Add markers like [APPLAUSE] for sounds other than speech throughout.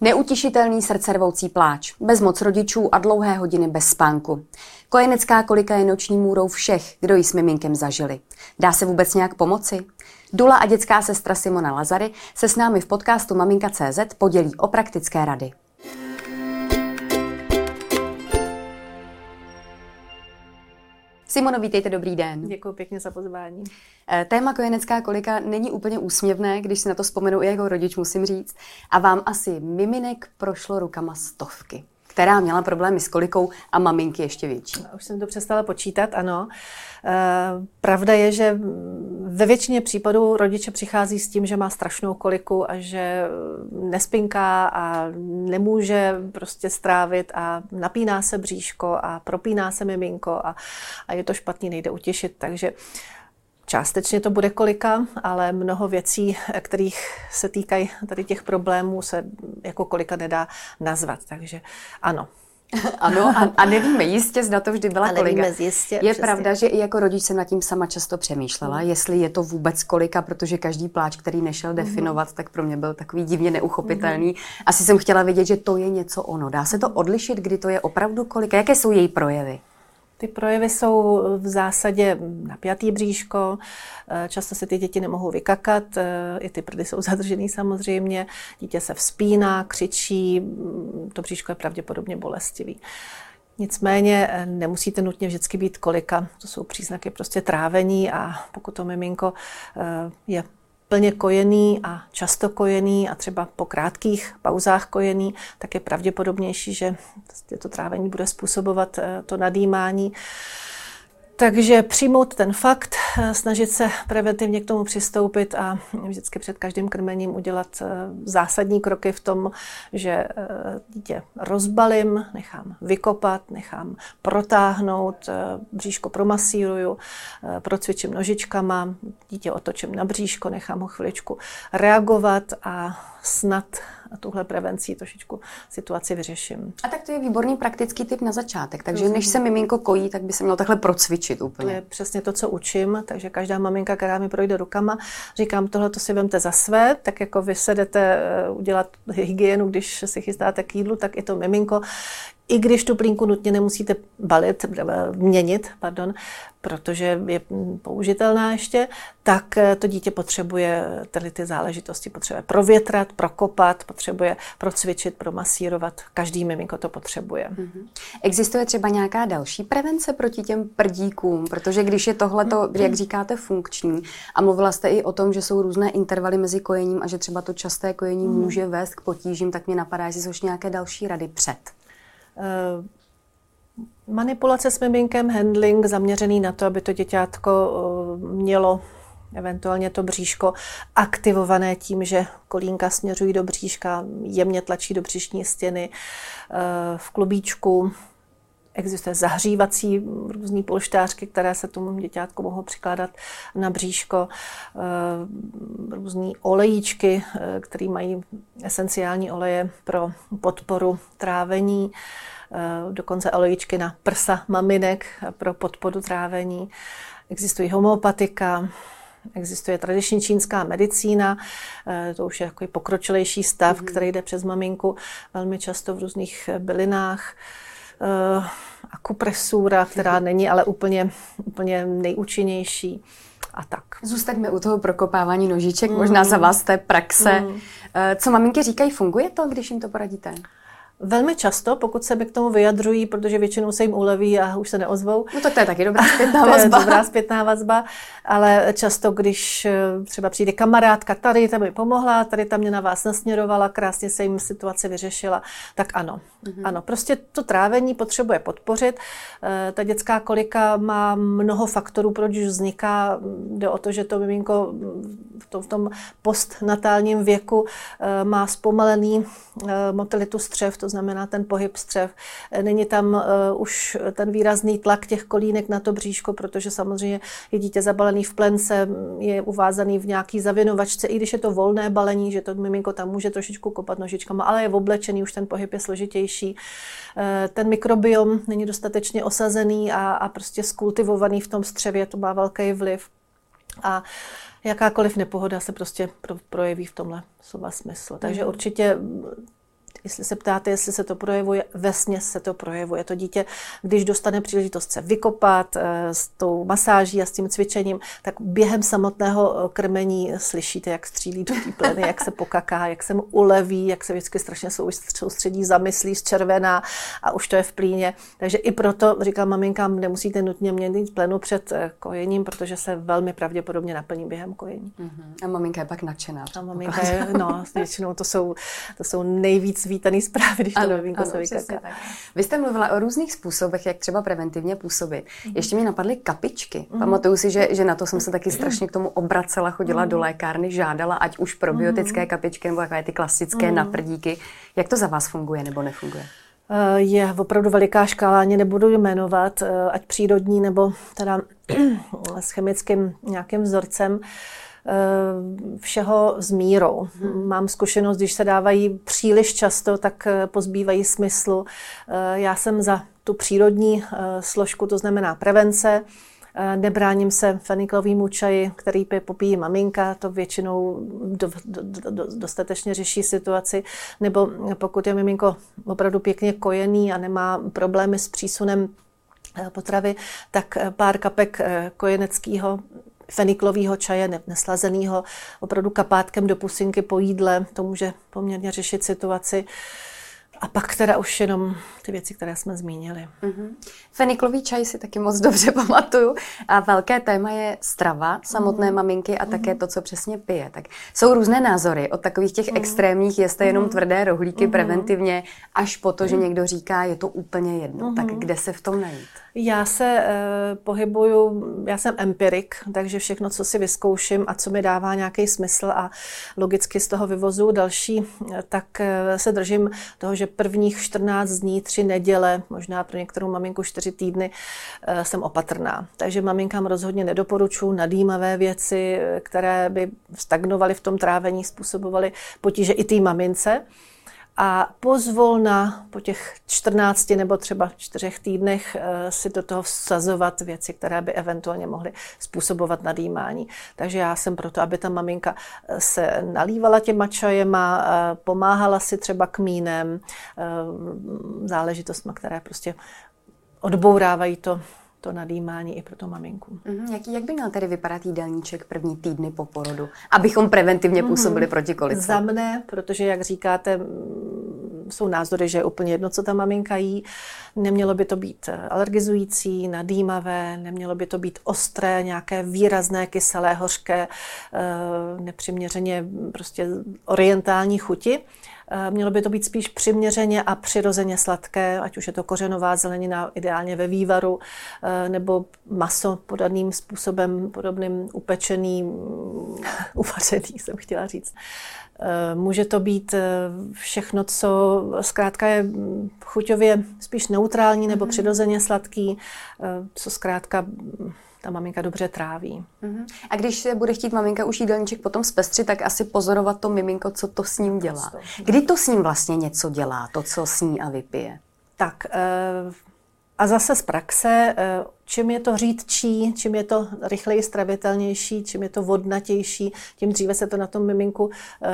Neutišitelný srdcervoucí pláč, bez moc rodičů a dlouhé hodiny bez spánku. Kojenecká kolika je noční můrou všech, kdo ji s miminkem zažili. Dá se vůbec nějak pomoci? Dula a dětská sestra Simona Lazary se s námi v podcastu Maminka.cz podělí o praktické rady. Simono, vítejte, dobrý den. Děkuji pěkně za pozvání. Eh, téma kojenecká kolika není úplně úsměvné, když si na to vzpomenu i jako rodič, musím říct. A vám asi miminek prošlo rukama stovky která měla problémy s kolikou a maminky ještě větší. Už jsem to přestala počítat, ano. E, pravda je, že ve většině případů rodiče přichází s tím, že má strašnou koliku a že nespinká a nemůže prostě strávit a napíná se bříško a propíná se miminko a, a je to špatný, nejde utěšit. Takže Částečně to bude kolika, ale mnoho věcí, kterých se týkají tady těch problémů, se jako kolika nedá nazvat. Takže ano, [LAUGHS] ano, a, a nevíme jistě, zda to vždy byla a kolika. jistě, je přesně. pravda, že i jako rodič jsem nad tím sama často přemýšlela, mm. jestli je to vůbec kolika, protože každý pláč, který nešel mm. definovat, tak pro mě byl takový divně neuchopitelný. Mm. Asi jsem chtěla vědět, že to je něco ono. Dá se to odlišit, kdy to je opravdu kolika? Jaké jsou její projevy? Ty projevy jsou v zásadě napjatý bříško, eh, často se ty děti nemohou vykakat, eh, i ty prdy jsou [LAUGHS] zadržený samozřejmě, dítě se vzpíná, křičí, mm, to bříško je pravděpodobně bolestivý. Nicméně eh, nemusíte nutně vždycky být kolika. To jsou příznaky prostě trávení a pokud to miminko je plně kojený a často kojený a třeba po krátkých pauzách kojený, tak je pravděpodobnější, že to trávení bude způsobovat eh, to nadýmání. Takže přijmout ten fakt, eh, snažit se preventivně k tomu přistoupit a vždycky před každým krmením udělat eh, zásadní kroky v tom, že eh, dítě rozbalím, nechám vykopat, nechám protáhnout, bříško promasíruju, procvičím nožičkama, dítě otočím na bříško, nechám ho chviličku reagovat a snad tuhle prevencí trošičku situaci vyřeším. A tak to je výborný praktický tip na začátek. Takže Rozumím. než se miminko kojí, tak by se mělo takhle procvičit úplně. To je přesně to, co učím. Takže každá maminka, která mi projde rukama, říkám, tohle to si vemte za své, tak jako vy se jdete eh, udělat hygienu, když si chystáte k jídlu, tak i to miminko i když tu plínku nutně nemusíte balit, měnit, pardon, protože je použitelná ještě, tak to dítě potřebuje tady ty záležitosti, potřebuje provětrat, prokopat, potřebuje procvičit, promasírovat. Každý miminko to potřebuje. Mm-hmm. Existuje třeba nějaká další prevence proti těm prdíkům? Protože když je tohle, mm-hmm. jak říkáte, funkční, a mluvila jste i o tom, že jsou různé intervaly mezi kojením a že třeba to časté kojení mm-hmm. může vést k potížím, tak mě napadá, jestli jsou nějaké další rady před. Eh, manipulace s miminkem, handling zaměřený na to, aby to děťátko eh, mělo eventuálně to bříško aktivované tím, že kolínka směřují do bříška, jemně tlačí do břišní stěny. Eh, v klubíčku existuje zahřívací různý polštářky, které se tomu děťátku mohou přikládat na bříško, různé olejíčky, které mají esenciální oleje pro podporu trávení. Eh, dokonce alojičky na prsa maminek pro podporu trávení. Existují homeopatika, existuje tradiční čínská medicína, eh, to už je takový pokročilejší stav, mm-hmm. který jde přes maminku velmi často v různých bylinách eh, akupresura, která [LAUGHS] není ale úplně, úplně nejúčinnější a tak. Zůstaňme u toho prokopávání nožiček, mm. možná za vás té praxe. Mm. Co maminky říkají, funguje to, když jim to poradíte? Velmi často, pokud se by k tomu vyjadřují, protože většinou se jim uleví a už se neozvou. No to, to je taky dobrá [LAUGHS] zpětná vazba. to je dobrá zpětná vazba, ale často, když eh, třeba přijde kamarádka, tady ta mi pomohla, tady ta mě na vás nasměrovala, krásně se jim situace vyřešila, tak ano. Mm-hmm. Ano, prostě to trávení potřebuje podpořit. Eh, ta dětská kolika má mnoho faktorů, proč vzniká. Jde o to, že to miminko v tom postnatálním věku eh, má zpomalený motilitu střev, to znamená ten pohyb střev. Není tam uh, už ten výrazný tlak těch kolínek na to bříško, protože samozřejmě je dítě zabalený v plence, je uvázaný v nějaký zavinovačce, i když je to volné balení, že to miminko tam může trošičku kopat nožičkama, ale je oblečený, už ten pohyb je složitější. Uh, ten mikrobiom není dostatečně osazený a, a prostě skultivovaný v tom střevě, to má velký vliv. A jakákoliv nepohoda se prostě projeví v tomhle slova smyslu. Takže určitě jestli se ptáte, jestli se to projevuje, ve se to projevuje. To dítě, když dostane příležitost se vykopat eh, s tou masáží a s tím cvičením, tak během samotného eh, krmení slyšíte, jak střílí do té pleny, jak se pokaká, jak se mu uleví, jak se vždycky strašně soustředí, zamyslí, zčervená a už to je v plíně. Takže i proto říkám maminkám, nemusíte nutně měnit plenu před eh, kojením, protože se velmi pravděpodobně naplní během kojení. Uh-huh. A maminka je pak nadšená. A maminka je, no, většinou to jsou, to jsou nejvíc vítaný zprávy, když to maminko se vykaká. Vy jste mluvila o různých způsobech, jak třeba preventivně působit. Uh-huh. Ještě mi napadly kapičky. Uh-huh. Pamatuju si, že, že na to jsem se taky strašně k tomu obracela, chodila uh-huh. do lékárny, žádala, ať už probiotické uh-huh. kapičky nebo takové ty klasické uh-huh. naprdíky. Jak to za vás funguje nebo nefunguje? Eh, je opravdu veliká škála, ani nebudu jmenovat, eh, ať přírodní nebo teda [CLEARS THROAT] s chemickým nějakým vzorcem všeho s mírou. Hmm. Mám zkušenost, když se dávají příliš často, tak pozbývají smyslu. Já jsem za tu přírodní složku, to znamená prevence, Nebráním se feniklovému čaji, který popíjí maminka, to většinou do, do, do, dostatečně řeší situaci. Nebo pokud je miminko opravdu pěkně kojený a nemá problémy s přísunem eh, potravy, tak eh, pár kapek eh, kojeneckého feniklového čaje, neslazeného, opravdu kapátkem do pusinky po jídle, to může poměrně řešit situaci. A pak teda už jenom ty věci, které jsme zmínili. Mm-hmm. Feniklový čaj si taky moc dobře [LAUGHS] pamatuju. A velké téma je strava samotné mm-hmm. maminky a také mm-hmm. to, co přesně pije. Tak jsou různé názory od takových těch mm-hmm. extrémních, jeste jenom mm-hmm. tvrdé rohlíky mm-hmm. preventivně, až po to, že mm-hmm. někdo říká, je to úplně jedno. Mm-hmm. Tak kde se v tom najít? Já se uh, pohybuju, já jsem empirik, takže všechno, co si vyzkouším a co mi dává nějaký smysl a logicky z toho vyvozu další, tak uh, se držím toho, že prvních 14 dní, tři neděle, možná pro některou maminku čtyři týdny, uh, jsem opatrná. Takže maminkám rozhodně nedoporučuji nadýmavé věci, které by stagnovaly v tom trávení, způsobovaly potíže i té mamince a pozvolna po těch 14 nebo třeba čtyřech týdnech eh, si do toho vsazovat věci, které by eventuálně mohly způsobovat nadýmání. Takže já jsem proto, aby ta maminka eh, se nalívala těma čajema, eh, pomáhala si třeba kmínem, záležitostmi, které prostě odbourávají to to nadýmání i pro tu maminku. Mm-hmm. Jak, jak by měl tedy vypadat jídelníček první týdny po porodu, abychom preventivně mhm. působili mm-hmm. proti kolice? Za mne, protože jak říkáte, jsou názory, že je úplně jedno, co ta maminka jí. Nemělo by to být alergizující, nadýmavé, nemělo by to být ostré, nějaké výrazné, kyselé, hořké, eh, nepřiměřeně prostě orientální chuti. Eh, mělo by to být spíš přiměřeně a přirozeně sladké, ať už je to kořenová zelenina, ideálně ve vývaru, eh, nebo maso podaným způsobem, podobným upečený, [LAUGHS] uvařený, jsem chtěla říct. Eh, může to být všechno, co zkrátka je chuťově spíš neutrální nebo mm-hmm. přirozeně sladký, co zkrátka ta maminka dobře tráví. Uh-huh. A když se bude chtít maminka už jídelníček potom zpestřit, tak asi pozorovat to miminko, co to s ním dělá. Kdy to s ním vlastně něco dělá, to, co sní a vypije? Tak eh, a zase z praxe, eh, čím je to řídčí, čím je to rychleji stravitelnější, čím je to vodnatější, tím dříve se to na tom miminku eh,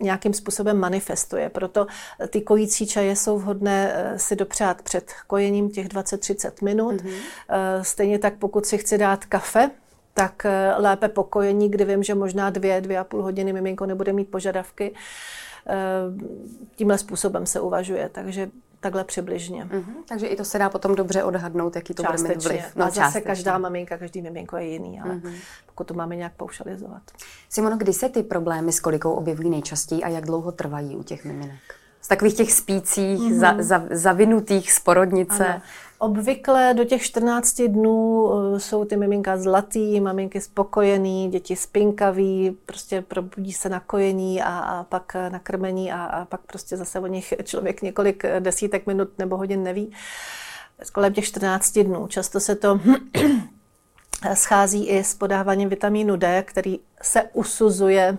nějakým způsobem manifestuje. Proto ty kojící čaje jsou vhodné eh, si dopřát před kojením těch 20-30 minut. Mm-hmm. Stejně tak, pokud si chci dát kafe, tak eh, lépe po kojení, kdy vím, že možná dvě, dvě a půl hodiny miminko nebude mít požadavky. Tímhle způsobem se uvažuje, takže takhle přibližně. Mm-hmm. Takže i to se dá potom dobře odhadnout, jaký to částečně. bude mít vliv. No, a zase částečně. každá maminka, každý miminko je jiný, ale mm-hmm. pokud to máme nějak paušalizovat. Simono, kdy se ty problémy s kolikou objevují nejčastěji a jak dlouho trvají u těch miminek? Z takových těch spících, mm-hmm. za, za, zavinutých z porodnice. Ano. Obvykle do těch 14 dnů eh, jsou ty miminka zlatý, maminky spokojený, děti spinkaví, prostě probudí se na kojení a, a pak na krmení a, a pak prostě zase o nich člověk několik desítek minut nebo hodin neví. Kolem těch 14 dnů. Často se to [CLEARS THROAT] schází i s podáváním vitamínu D, který se usuzuje,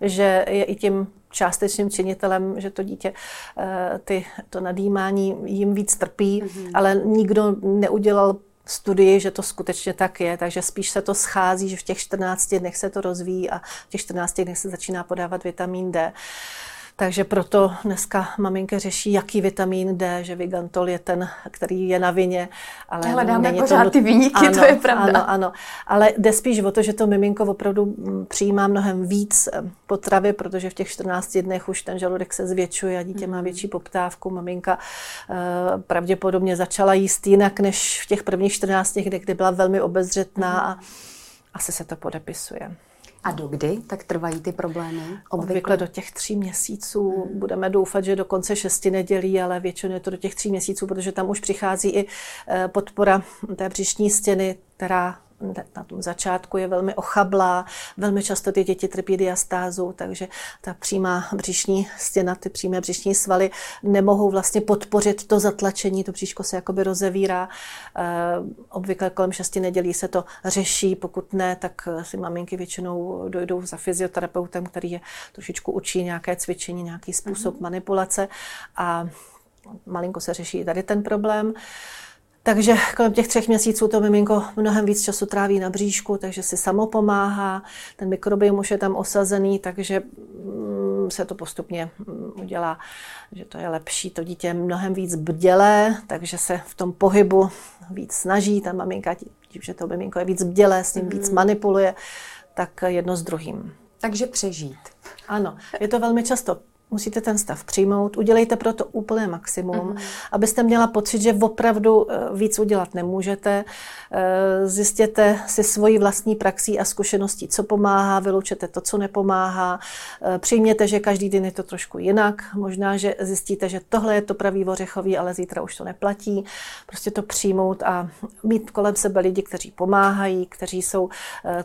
že je i tím částečným činitelem, že to dítě eh, ty, to nadýmání jim víc trpí, mm-hmm. ale nikdo neudělal studii, že to skutečně tak je, takže spíš se to schází, že v těch 14 dnech se to rozvíjí a v těch 14 dnech se začíná podávat vitamin D. Takže proto dneska maminky řeší, jaký vitamin D, že Vigantol je ten, který je na vině. Ale Hledáme pořád to... ty výniky, ano, to je pravda. Ano, ano. Ale jde spíš o to, že to miminko opravdu mm, přijímá mnohem víc eh, potravy, protože v těch 14 dnech už ten žaludek se zvětšuje a dítě má mhm. větší poptávku. Maminka eh, pravděpodobně začala jíst jinak než v těch prvních 14 dnech, kdy byla velmi obezřetná a asi se to podepisuje. A do kdy tak trvají ty problémy? Obvykle, Obvykle do těch tří měsíců. Hmm. Budeme doufat, že do konce šesti nedělí, ale většinou je to do těch tří měsíců, protože tam už přichází i eh, podpora té břišní stěny, která na tom začátku je velmi ochablá, velmi často ty děti trpí diastázou, takže ta přímá břišní stěna, ty přímé břišní svaly nemohou vlastně podpořit to zatlačení, to bříško se jakoby rozevírá. Eh, obvykle kolem šesti nedělí se to řeší, pokud ne, tak si maminky většinou dojdou za fyzioterapeutem, který je trošičku učí nějaké cvičení, nějaký způsob mm-hmm. manipulace a malinko se řeší tady ten problém. Takže kolem těch třech měsíců to miminko mnohem víc času tráví na bříšku, takže si samo pomáhá. Ten mikrobiom už je tam osazený, takže mm, se to postupně mm, udělá, že to je lepší. To dítě je mnohem víc bdělé, takže se v tom pohybu víc snaží. Ta maminka, tím, že to miminko je víc bdělé, s ním víc mhm. manipuluje, tak jedno s druhým. Takže přežít. Ano, je to velmi často musíte ten stav přijmout, udělejte pro to úplné maximum, mm. abyste měla pocit, že opravdu eh, víc udělat nemůžete. Eh, zjistěte si svoji vlastní praxí a zkušeností, co pomáhá, vyloučete to, co nepomáhá. Eh, přijměte, že každý den je to trošku jinak. Možná, že zjistíte, že tohle je to pravý ořechový, ale zítra už to neplatí. Prostě to přijmout a mít kolem sebe lidi, kteří pomáhají, kteří jsou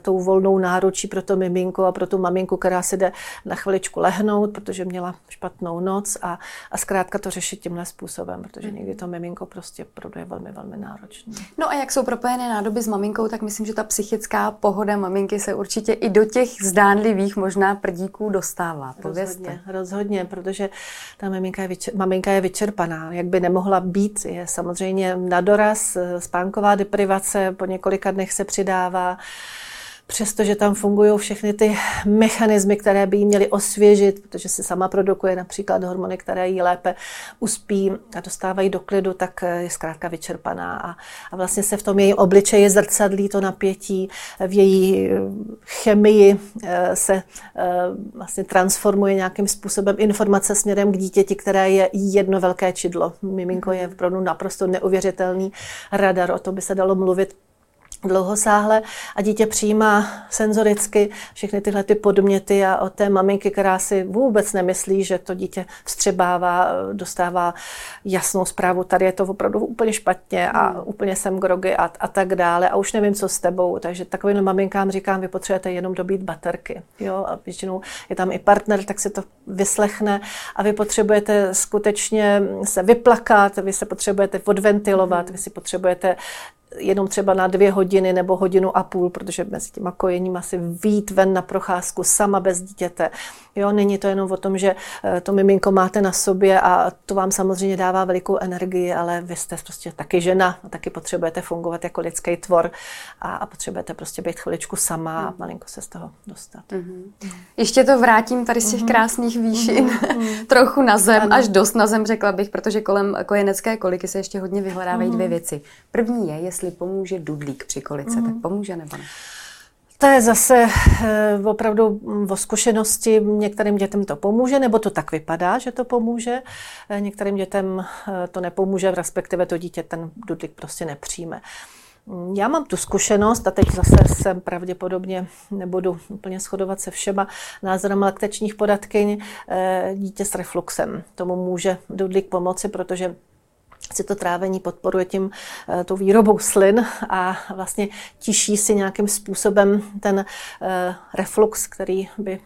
tou volnou náručí pro to miminko a pro tu maminku, která si jde na chviličku lehnout, protože měla špatnou noc a, a zkrátka to řešit tímhle způsobem, protože mhm. někdy to miminko prostě produje velmi, velmi náročně. No a jak jsou propojené nádoby s maminkou, tak myslím, že ta psychická pohoda maminky se určitě i do těch zdánlivých možná prdíků dostává. Povězte. Rozhodně, rozhodně, protože ta maminka je, vyčer, maminka je vyčerpaná. Jak by nemohla být, je samozřejmě na doraz, spánková deprivace po několika dnech se přidává přestože tam fungují všechny ty mechanismy, které by jí měly osvěžit, protože si sama produkuje například hormony, které jí lépe uspí a dostávají do klidu, tak je zkrátka vyčerpaná. A, a vlastně se v tom její obličeji zrcadlí to napětí, v její eh, chemii eh, se eh, vlastně transformuje nějakým způsobem informace směrem k dítěti, které je jedno velké čidlo. Miminko je opravdu naprosto neuvěřitelný radar, o tom by se dalo mluvit dlouhosáhle a dítě přijímá senzoricky všechny tyhle ty podměty a od té maminky, která si vůbec nemyslí, že to dítě vstřebává, dostává jasnou zprávu, tady je to opravdu úplně špatně a hmm. úplně jsem grogy a, a tak dále a už nevím, co s tebou. Takže takovým maminkám říkám, vy potřebujete jenom dobít baterky. Jo? A většinou je tam i partner, tak se to vyslechne a vy potřebujete skutečně se vyplakat, vy se potřebujete odventilovat, vy si potřebujete jenom třeba na dvě hodiny nebo hodinu a půl, protože mezi těma kojením asi vít ven na procházku sama bez dítěte. Jo, není to jenom o tom, že eh, to miminko máte na sobě a to vám samozřejmě dává velikou energii, ale vy jste prostě taky žena a taky potřebujete fungovat jako lidský tvor a, a potřebujete prostě být chviličku sama a hmm. malinko se z toho dostat. Mm-hmm. Ještě to vrátím tady z těch mm-hmm. krásných výšin mm-hmm. [LAUGHS] trochu na zem, ano. až dost na zem řekla bych, protože kolem kojenecké koliky se ještě hodně vyhledávají mm-hmm. dvě věci. První je, jestli pomůže dudlík při kolice, mm-hmm. tak pomůže nebo ne? To je zase eh, opravdu o zkušenosti. Některým dětem to pomůže, nebo to tak vypadá, že to pomůže. Eh, některým dětem eh, to nepomůže, respektive to dítě ten dudlik prostě nepřijme. Mm, já mám tu zkušenost a teď zase jsem pravděpodobně nebudu úplně shodovat se všema názorem laktačních podatkyň, dítě s refluxem. Tomu může dudlik pomoci, protože si to trávení podporuje tím eh, tou výrobou slin a vlastně tiší si nějakým způsobem ten eh, reflux, který by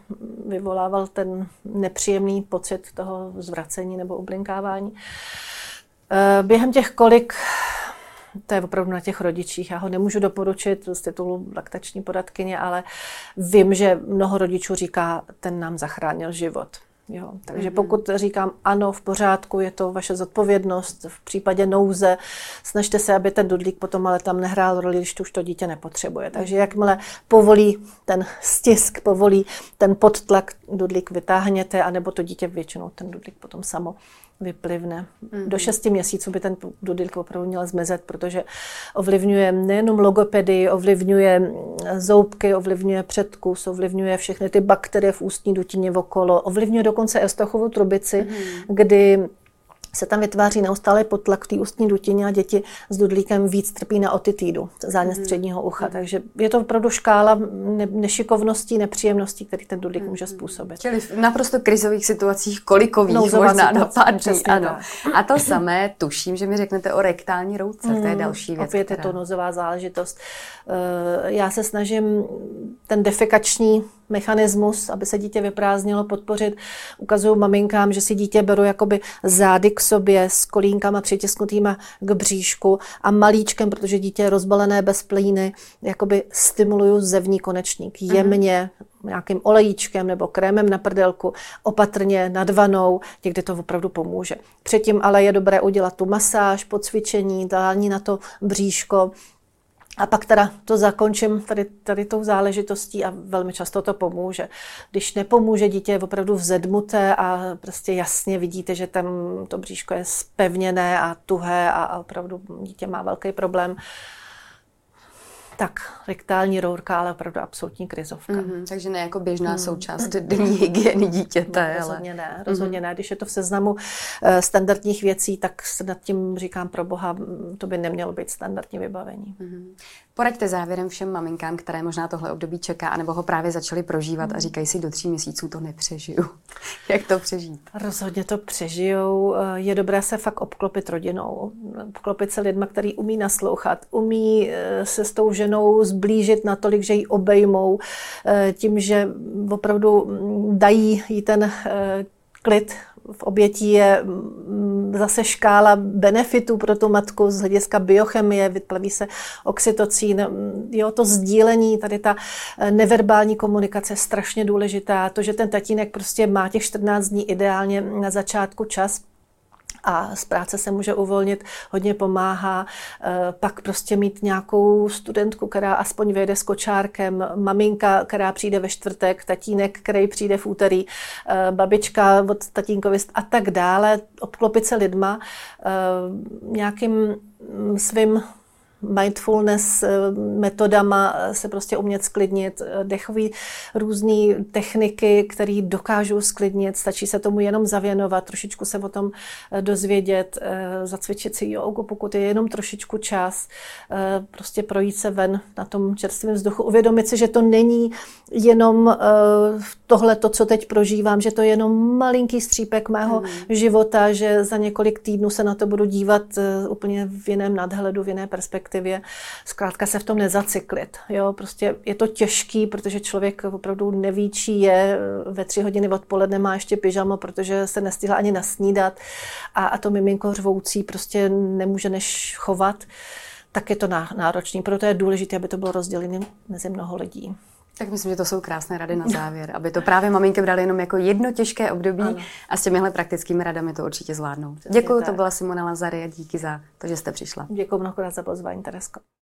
vyvolával ten nepříjemný pocit toho zvracení nebo oblinkávání. Eh, během těch kolik to je opravdu na těch rodičích. Já ho nemůžu doporučit z titulu laktační podatkyně, ale vím, že mnoho rodičů říká, ten nám zachránil život. Jo. Takže pokud říkám ano, v pořádku, je to vaše zodpovědnost, v případě nouze, snažte se, aby ten dudlík potom ale tam nehrál roli, když to už to dítě nepotřebuje. Takže jakmile povolí ten stisk, povolí ten podtlak, dudlík vytáhněte, anebo to dítě většinou ten dudlík potom samo vyplivne. Mm-hmm. Do šesti měsíců by ten dudilk opravdu měl zmizet, protože ovlivňuje nejenom logopedii, ovlivňuje zoubky, ovlivňuje předkus, ovlivňuje všechny ty bakterie v ústní dutině okolo, ovlivňuje dokonce estochovou trubici, mm-hmm. kdy se tam vytváří neustále potlak v té ústní dutině a děti s dudlíkem víc trpí na otitídu, zánět mm. středního ucha. Mm. Takže je to opravdu škála nešikovností, nepříjemností, který ten dudlík mm. může způsobit. Čili v naprosto krizových situacích kolikových Nouzová možná napadní. Ano. A to samé tuším, že mi řeknete o rektální rouce, mm. to je hmm, další věc. Opět která... je to nouzová záležitost. Eh, já se snažím ten defekační mechanismus, aby se dítě vyprázdnilo, podpořit. Ukazuju maminkám, že si dítě beru jakoby zády k sobě s kolínkama přitisknutýma k bříšku a malíčkem, protože dítě je rozbalené bez plíny, jakoby stimuluju zevní konečník mhm. jemně, nějakým olejíčkem nebo krémem na prdelku, opatrně nad vanou, někdy to opravdu pomůže. Předtím ale je dobré udělat tu masáž, podcvičení, dání na to bříško, a pak teda to zakončím tady, tady tou záležitostí a velmi často to pomůže. Když nepomůže, dítě je opravdu vzedmuté a prostě jasně vidíte, že tam to bříško je spevněné a tuhé a, a opravdu dítě má velký problém, tak, rektální rourka, ale opravdu absolutní krizovka. Mm-hmm, takže ne jako běžná mm. součást denní hygieny dítěte. No, rozhodně ale... ne, rozhodně mm-hmm. ne. Když je to v seznamu uh, standardních věcí, tak se nad tím říkám pro boha, to by nemělo být standardní vybavení. Mm-hmm. Poraďte závěrem všem maminkám, které možná tohle období čeká, anebo ho právě začaly prožívat a říkají si, do tří měsíců to nepřežiju. [LAUGHS] Jak to přežít? Rozhodně to přežijou. Je dobré se fakt obklopit rodinou. Obklopit se lidma, který umí naslouchat, umí eh, se s tou ženou zblížit natolik, že ji obejmou eh, tím, že opravdu dají jí ten eh, klid v obětí je mm, zase škála benefitů pro tu matku z hlediska biochemie, vyplaví se oxytocín, mm, jo, to sdílení, tady ta eh, neverbální komunikace je strašně důležitá, to, že ten tatínek prostě má těch 14 dní ideálně na začátku čas, a z práce se může uvolnit, hodně pomáhá. Eh, pak prostě mít nějakou studentku, která aspoň vyjede s kočárkem, maminka, která přijde ve čtvrtek, tatínek, který přijde v úterý, eh, babička od tatínkovi a tak dále. Obklopit se lidma eh, nějakým svým mindfulness eh, metodama eh, se prostě umět sklidnit, eh, dechový různé techniky, které dokážou sklidnit, stačí se tomu jenom zavěnovat, trošičku se o tom dozvědět, zacvičit si jogu, pokud je jenom trošičku čas, prostě projít se ven na tom čerstvém vzduchu, uvědomit si, že to není jenom tohle, to, co teď prožívám, že to je jenom malinký střípek mého mm. života, že za několik týdnů se na to budu dívat úplně v jiném nadhledu, v jiné perspektivě perspektivě, zkrátka se v tom nezacyklit. Jo? Prostě je to těžký, protože člověk opravdu neví, čí je, ve tři hodiny odpoledne má ještě pyžamo, protože se nestihla ani nasnídat a, a to miminko řvoucí prostě nemůže než chovat, tak je to náročný. Proto je důležité, aby to bylo rozdělené mezi mnoho lidí. Tak myslím, že to jsou krásné rady na závěr, aby to právě maminky brali jenom jako jedno těžké období ano. a s těmihle praktickými radami to určitě zvládnou. Děkuji, to byla Simona Lazary a díky za to, že jste přišla. Děkuji mnohokrát za pozvání, Teresko.